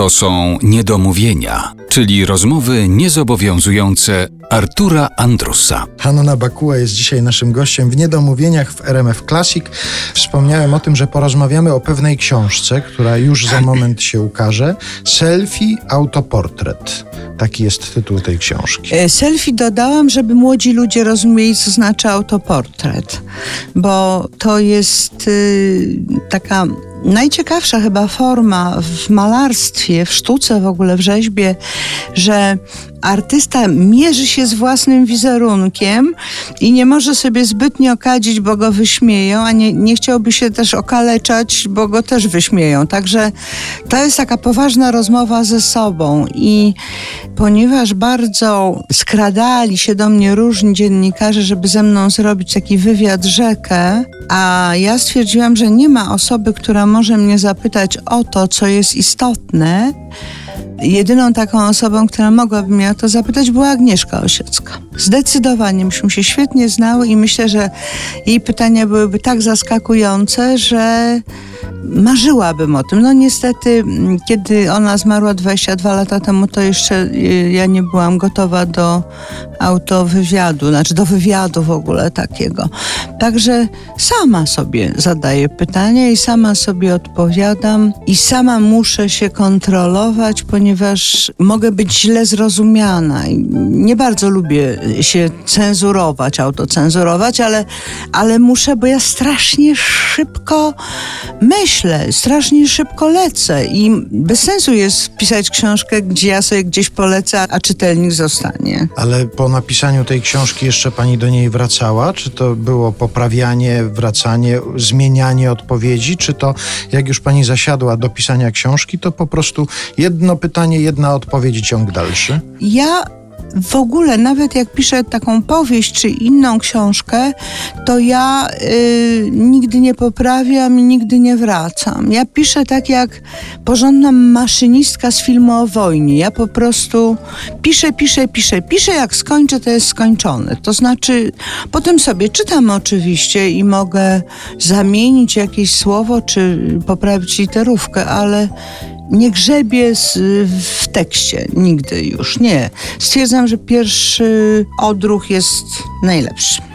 To są niedomówienia, czyli rozmowy niezobowiązujące Artura Andrusa. Hanna Bakuła jest dzisiaj naszym gościem w Niedomówieniach w RMF Classic. Wspomniałem o tym, że porozmawiamy o pewnej książce, która już za moment się ukaże. Selfie Autoportret. Taki jest tytuł tej książki. E, Selfie dodałam, żeby młodzi ludzie rozumieli, co znaczy autoportret, bo to jest y, taka najciekawsza chyba forma w malarstwie, w sztuce w ogóle, w rzeźbie, że artysta mierzy się z własnym wizerunkiem i nie może sobie zbytnio kadzić, bo go wyśmieją, a nie, nie chciałby się też okaleczać, bo go też wyśmieją. Także to jest taka poważna rozmowa ze sobą i ponieważ bardzo skradali się do mnie różni dziennikarze, żeby ze mną zrobić taki wywiad rzekę, a ja stwierdziłam, że nie ma osoby, która może mnie zapytać o to, co jest istotne, Jedyną taką osobą, która mogłaby mnie o to zapytać, była Agnieszka Osiecka. Zdecydowanie myśmy się świetnie znały i myślę, że jej pytania byłyby tak zaskakujące, że marzyłabym o tym. No niestety, kiedy ona zmarła 22 lata temu, to jeszcze y, ja nie byłam gotowa do autowywiadu, znaczy do wywiadu w ogóle takiego. Także sama sobie zadaję pytania i sama sobie odpowiadam i sama muszę się kontrolować, ponieważ mogę być źle zrozumiana. I nie bardzo lubię się cenzurować, autocenzurować, ale, ale muszę, bo ja strasznie szybko myślę, strasznie szybko lecę i bez sensu jest pisać książkę, gdzie ja sobie gdzieś polecę, a czytelnik zostanie. Ale po napisaniu tej książki jeszcze pani do niej wracała? Czy to było poprawianie, wracanie, zmienianie odpowiedzi? Czy to jak już pani zasiadła do pisania książki, to po prostu jedno pytanie, jedna odpowiedź, ciąg dalszy? Ja w ogóle, nawet jak piszę taką powieść czy inną książkę, to ja y, nigdy nie poprawiam i nigdy nie wracam. Ja piszę tak jak porządna maszynistka z filmu o wojnie. Ja po prostu piszę, piszę, piszę, piszę. Jak skończę, to jest skończone. To znaczy, potem sobie czytam oczywiście i mogę zamienić jakieś słowo czy poprawić literówkę, ale nie grzebię z, w tekście nigdy już. Nie. Stwierdzam, że pierwszy odruch jest najlepszy.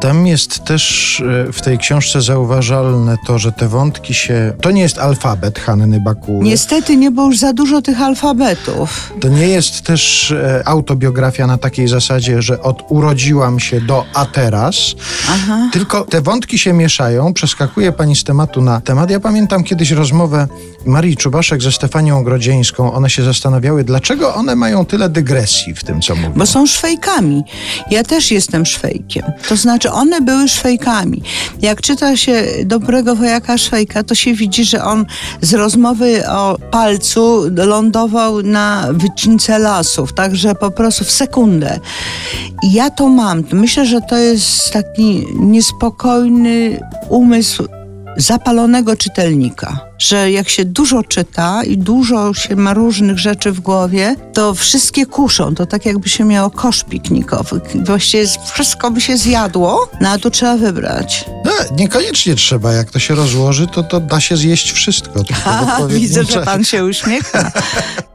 Tam jest też e, w tej książce zauważalne to, że te wątki się. To nie jest alfabet Hanny Bakuły. Niestety nie było już za dużo tych alfabetów. To nie jest też e, autobiografia na takiej zasadzie, że od urodziłam się do a teraz. Aha. Tylko te wątki się mieszają, przeskakuje pani z tematu na temat. Ja pamiętam kiedyś rozmowę Marii Czubaszek ze Stefanią Grodzieńską. One się zastanawiały, dlaczego one mają tyle dygresji w tym, co mówią. Bo są szwejkami. Ja też jestem szwejkiem. To znaczy one były szwejkami. Jak czyta się dobrego wojaka szwejka, to się widzi, że on z rozmowy o palcu lądował na wycince lasów, także po prostu w sekundę. I ja to mam. Myślę, że to jest taki niespokojny umysł zapalonego czytelnika, że jak się dużo czyta i dużo się ma różnych rzeczy w głowie, to wszystkie kuszą. To tak jakby się miało kosz piknikowy. Właściwie wszystko by się zjadło, no a tu trzeba wybrać. No, niekoniecznie trzeba. Jak to się rozłoży, to, to da się zjeść wszystko. widzę, że pan się uśmiecha.